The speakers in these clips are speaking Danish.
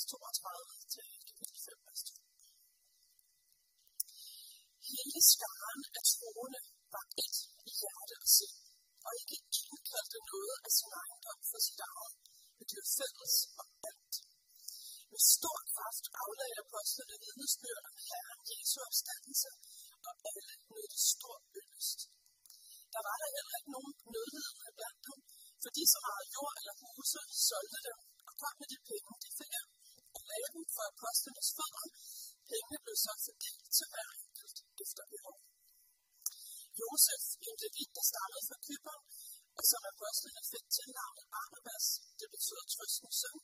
vers 32 til kapitel 5, vers 2. Hele skaren af troende var et i hjerte og sind, og ikke indkaldte noget af sin ejendom for sit eget, men det var fælles om alt. Med stor kraft aflagde apostlene vidnesbyrd om Herren Jesu opstandelse, og alle nødte stor yndest. Der var der heller ikke nogen nødlidende blandt dem, for de, så meget jord eller huse, solgte dem og kom med de penge, de fik af verden for apostlenes fødder. Pengene blev så fordelt til hver enkelt efter behov. Josef, en levit, der stammede fra Kypern, og som apostlene fik til navnet Barnabas, det betyder trøstens søn,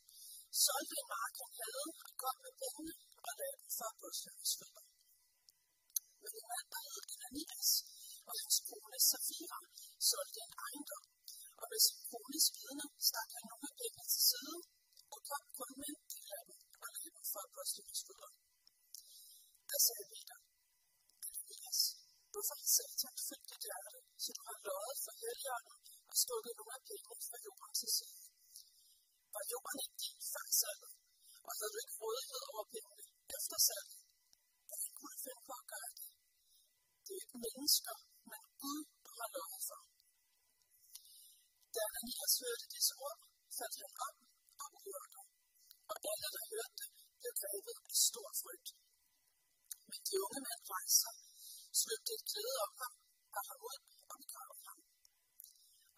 solgte en mark, han havde, og kom med pengene og lagde dem for apostlenes fødder. Men en mand, der hed Ananias, og hans kone Safira, solgte en ejendom, og med sin kones vidne stak han nogle penge til side, og kom kun med en del af dem og lagde dem apostlenes fødder. Der sagde Peter, Ananias, hvorfor har Satan fyldt dit hjerte, så du har løjet for helligånden og stukket nogle af pengene fra jorden til side? Var jorden ikke din før salget, og havde du ikke rådighed over pengene efter salget? Hvordan kunne du finde på at gøre det? Det er ikke mennesker, men Gud, du har løjet for. Da Ananias hørte disse ord, faldt han om og udåndede, og alle, der hørte det, blev grebet af stor frygt. Men de unge mænd rejste sig, svøbte et klæde om ham, og ham ud og begravede ham.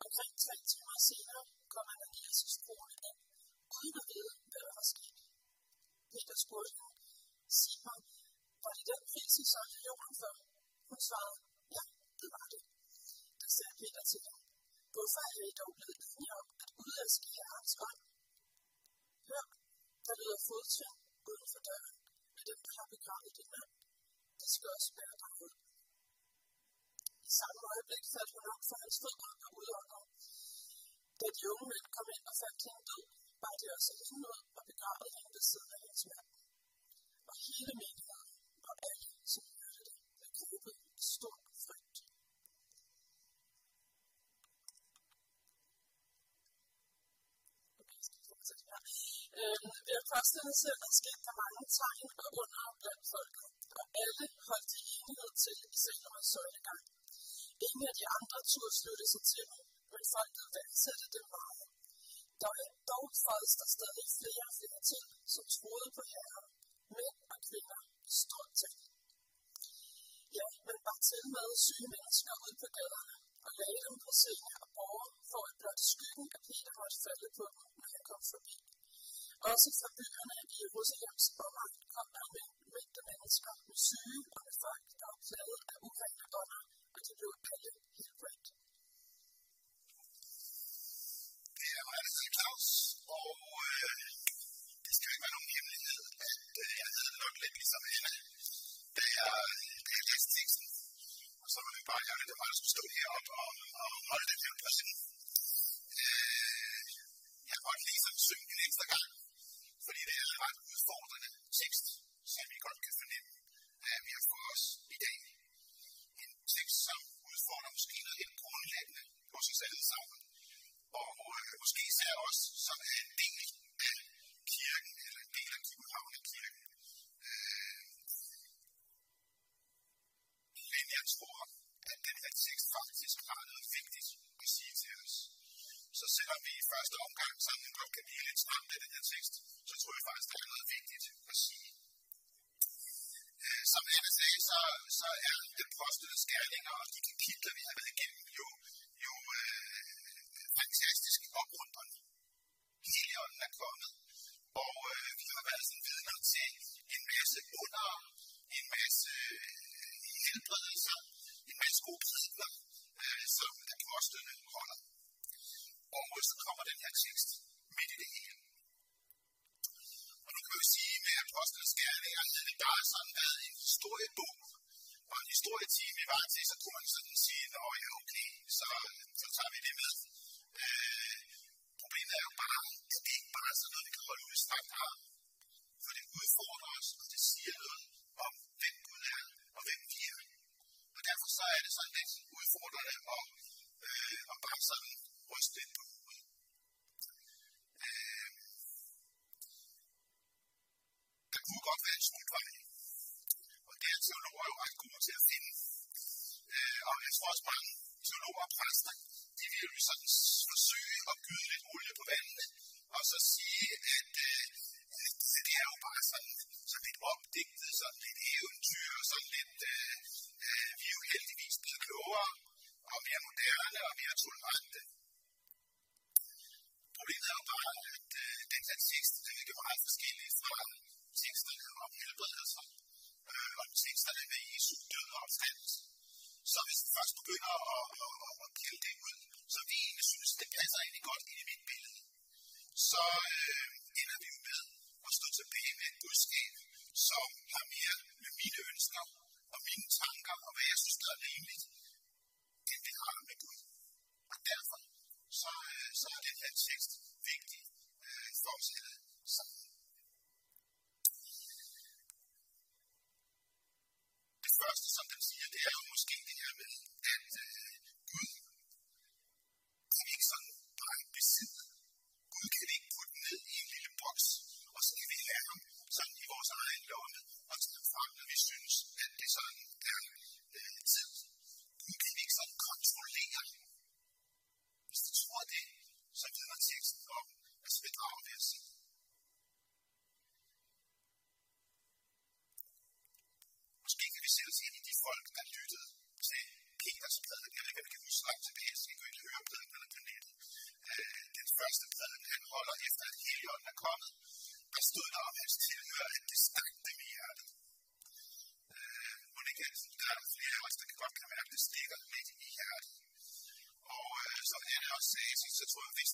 Omkring tre timer senere kom Ananias' kone ind, uden at vide, hvad der var sket. Peter spurgte hende, sig mig, var det den pris, I solgte jorden for? Hun svarede, ja, det var det. Da sagde Peter til ham, hvorfor er I dog blevet enige om at udæske Herrens ånd? Hør, der lyder fodtrin uden for døren af dem, der har begravet din mand. Det skal også bære dig ud. I samme øjeblik faldt hun op for hans fødder og udånder. Da de unge mænd kom ind og fandt hende død, bar de også hende ud og begravede hende ved siden af hendes mand. Og hele menigheden og alle, som hørte det, blev grebet i stor frygt. Øhm, ved selv, hænder sket der mange tegn og under blandt folket, og alle holdt i enighed til i Salomos søjlegang. Ingen af de andre turde slutte sig til dem, men folket værdsatte dem meget. Der var dog folks der stadig flere og flere til, som troede på Herren, mænd og kvinder i stort tal. Ja, men var til med syge mennesker ude på gaderne og lagde dem på senge og borger, for at blot skyggen af Peter måtte falde på dem, når han kom forbi. Også forbyggerne af Jerusalems omegn kom der med mængde mennesker med syge og med folk, der var plaget af urene ånder, og de blev alle helbredt.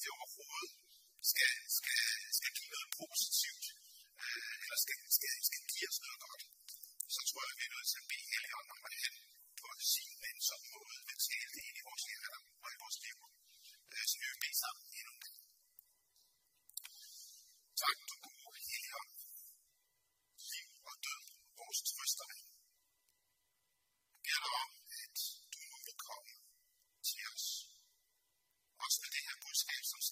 til overhovedet.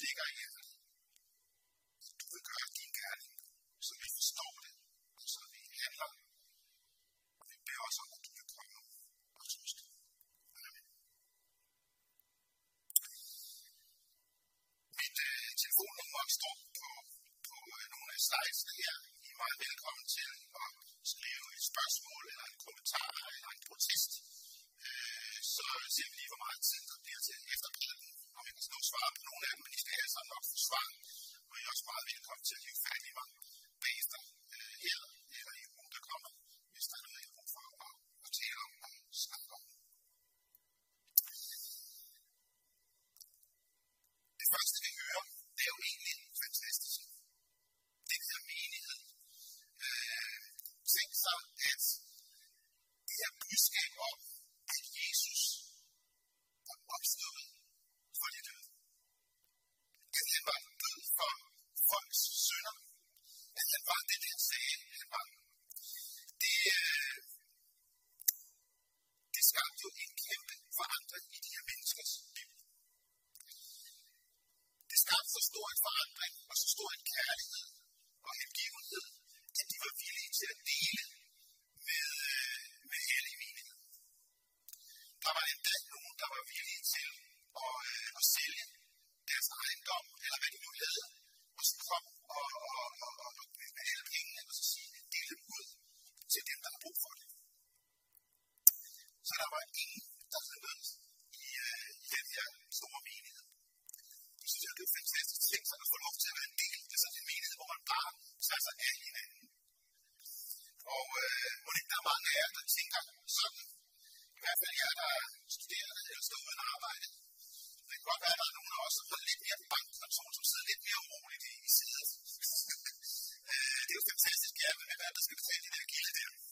以外のやつ Fabulous. Good to see you. Thank you.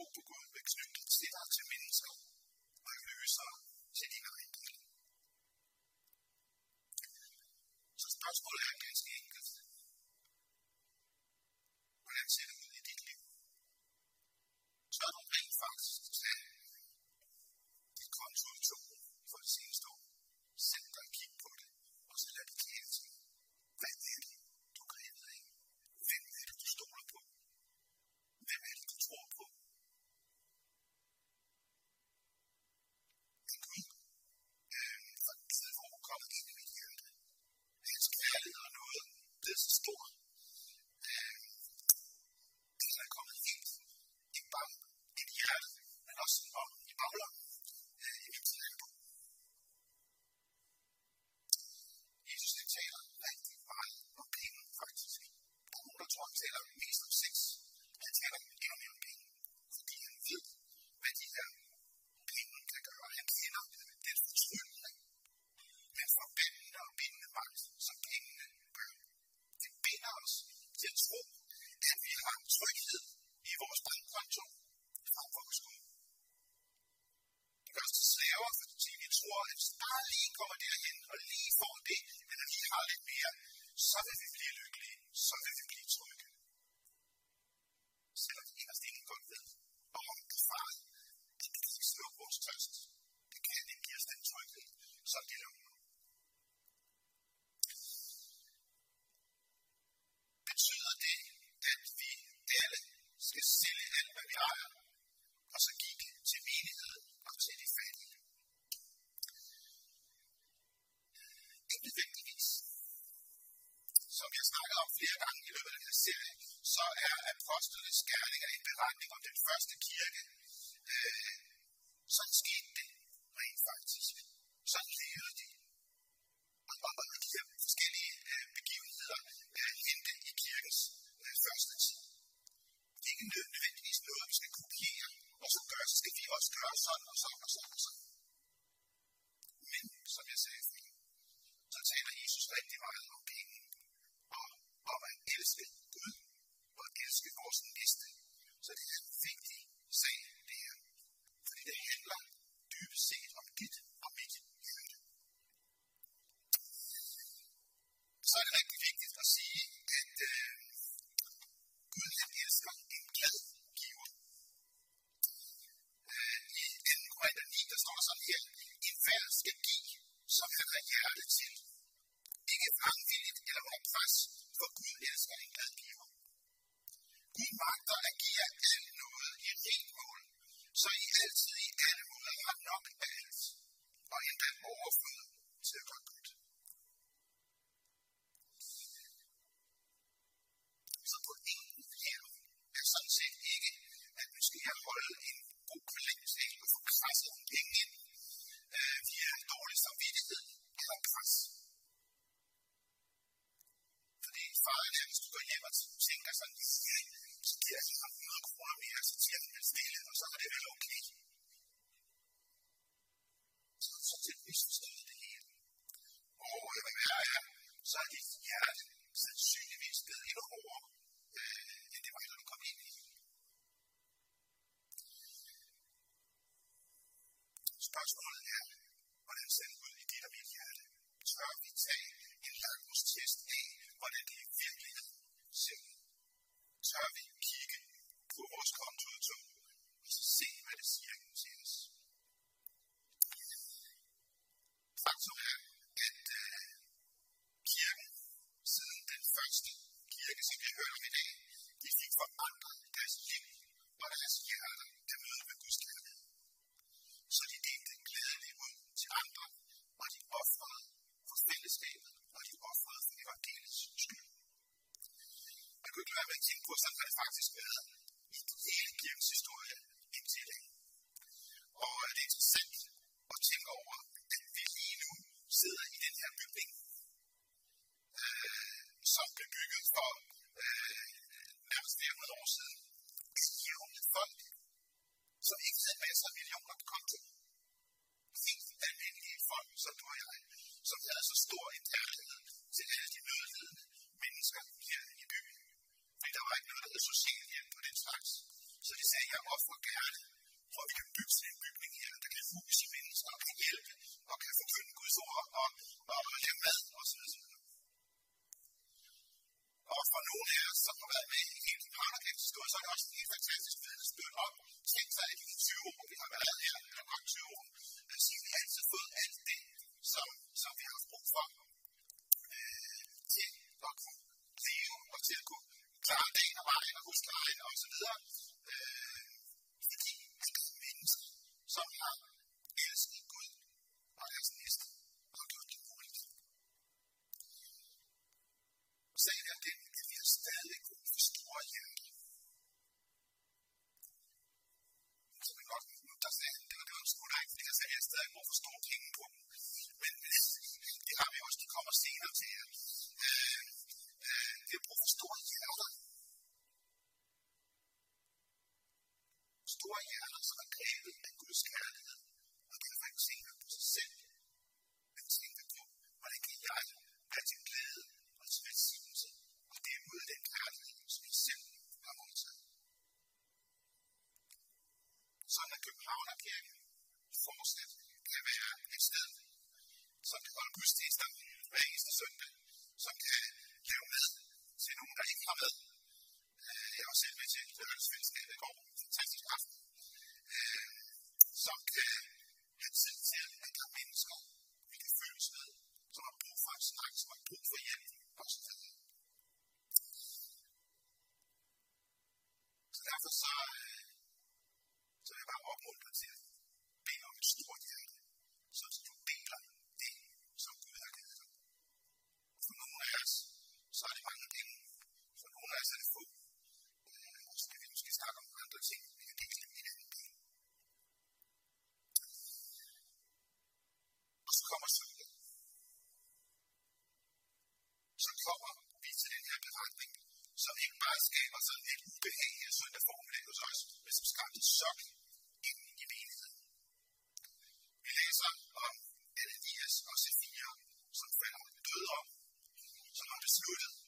tro på Gud med knytningsstiller til mennesker og løsere til din egen Så spørgsmålet er ganske enkelt. fantastic aqui encostado no Fairfax esperando. you med, som kan holde gudstjeneste sammen hver eneste søndag, som kan lave med til nogen, der ikke har med. Øh, jeg var selv med til Lørdagsfællesskabet i går, fantastisk aften. Øh, som kan have tid til at andre mennesker, vi kan føles med, som har brug for en snak, som har brug for hjælp osv. Så derfor så, øh, så vil jeg bare opmuntre til at bede om et stort hjerte. som han besluttede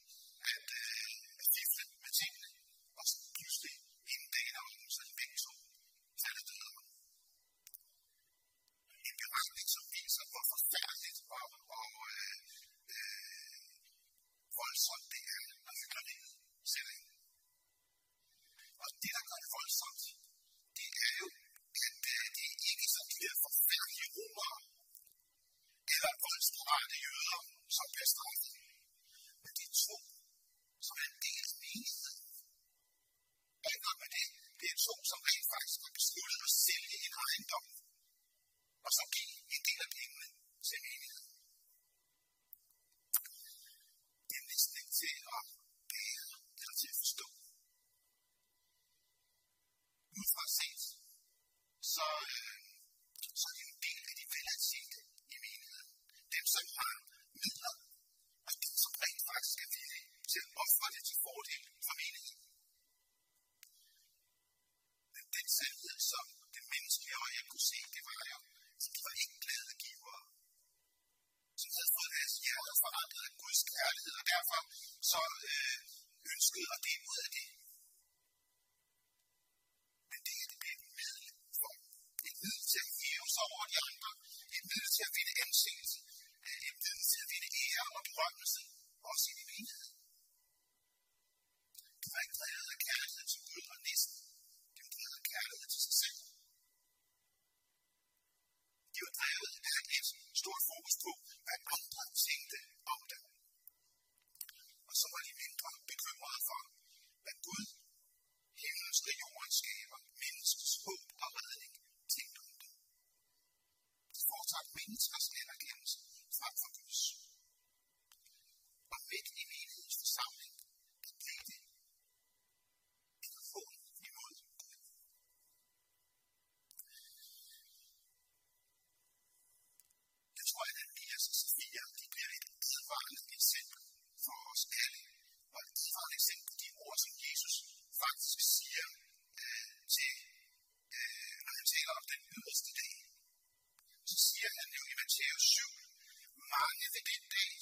se, det var jo, så de var ikke glade givere, som havde fået deres hjerter forandret af Guds kærlighed, og derfor så øh, ønskede at dele ud af det.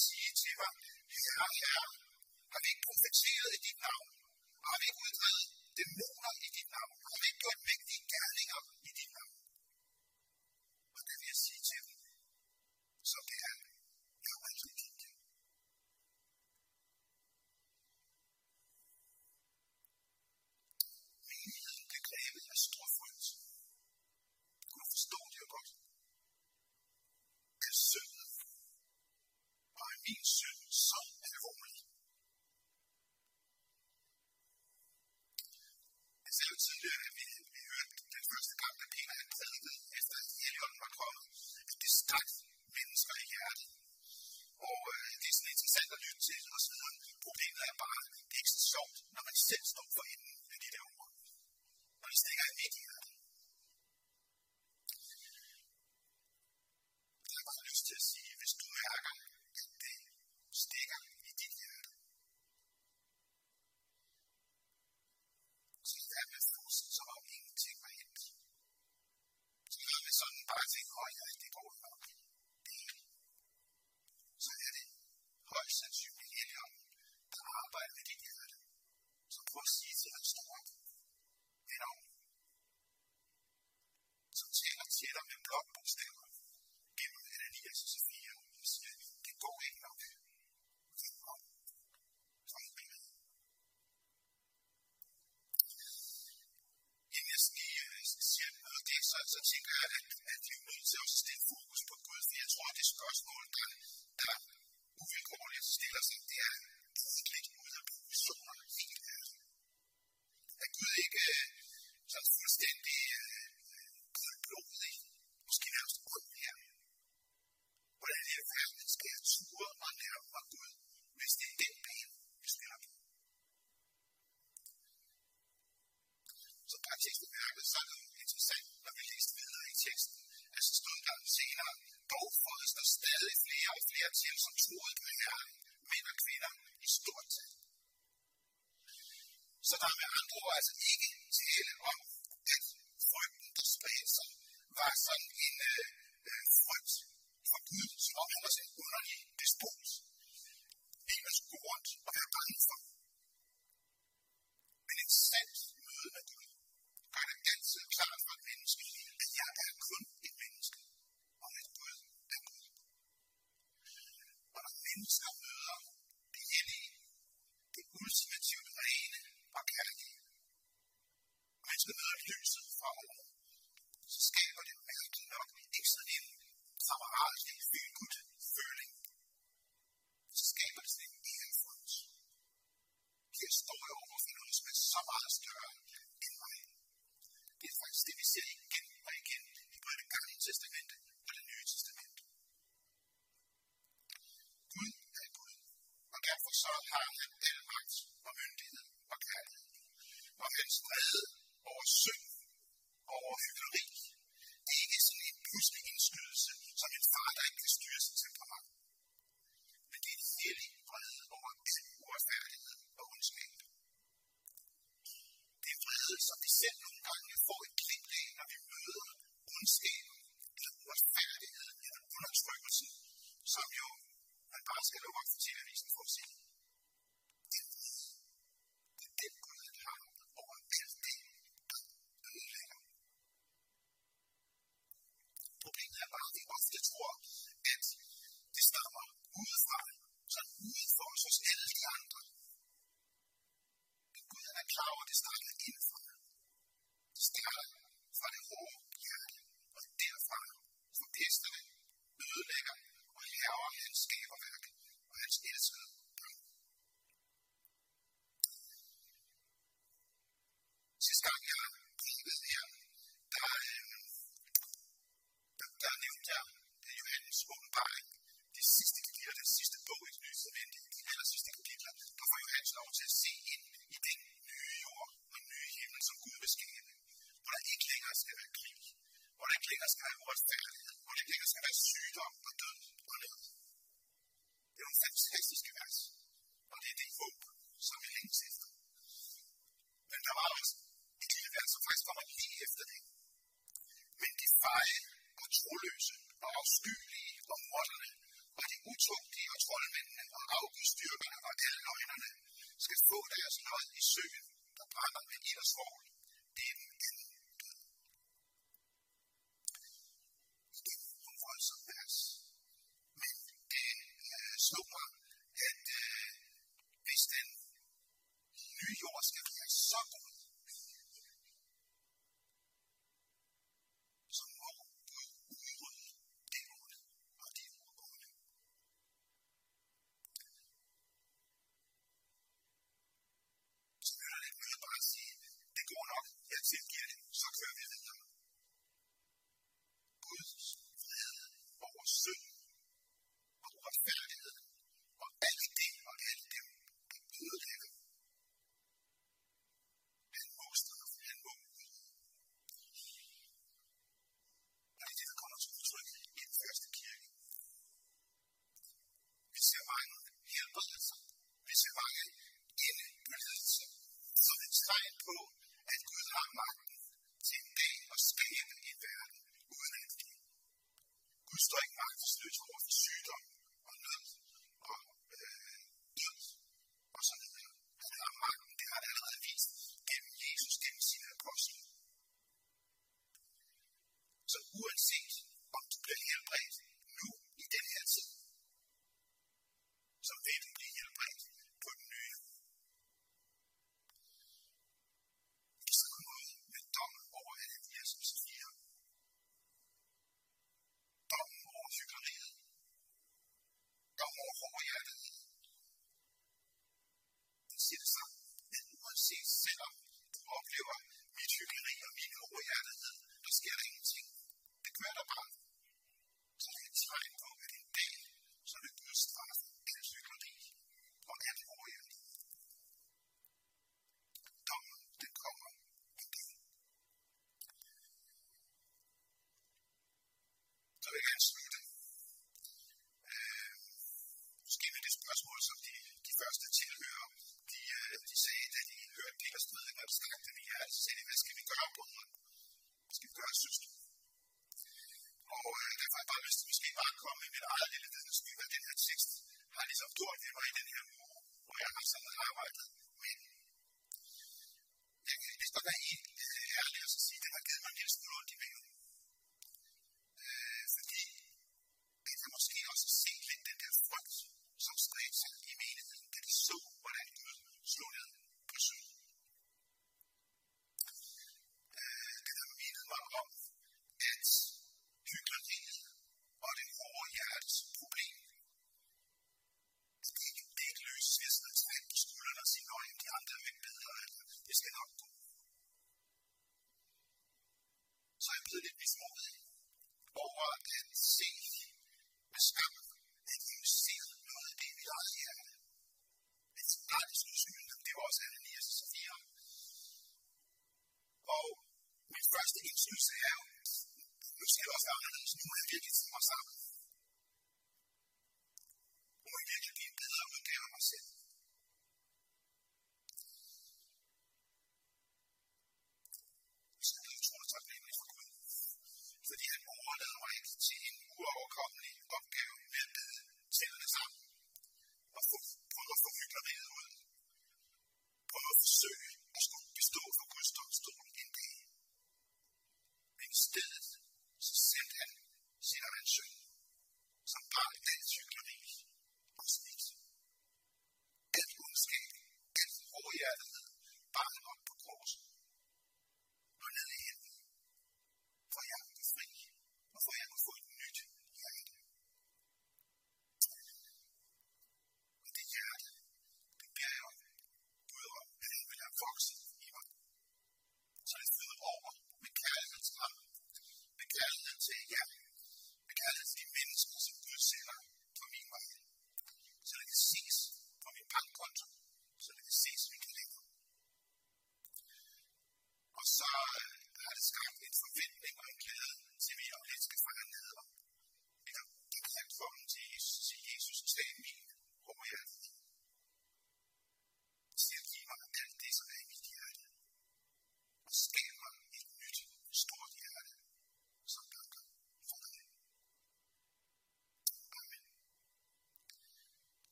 sige til ham, Herre, Herre, har vi ikke profeteret i dit navn? Har vi ikke uddrevet dæmoner i dit navn? det stak mennesker i hjertet. Og øh, det er sådan interessant at lytte til og sådan noget. Problemet er bare, det ikke så sjovt, når man selv står for enden af de der ord. Og det stikker jeg midt i her. tidligt ligesom mismodig over at se med skam, at vi jo ser noget af det i mit eget hjerte. Men snart det skulle syne, det var også Ananias og Sofia. Og min første indskydelse er jo, nu skal det også være anderledes, nu er virkelig til mig sammen.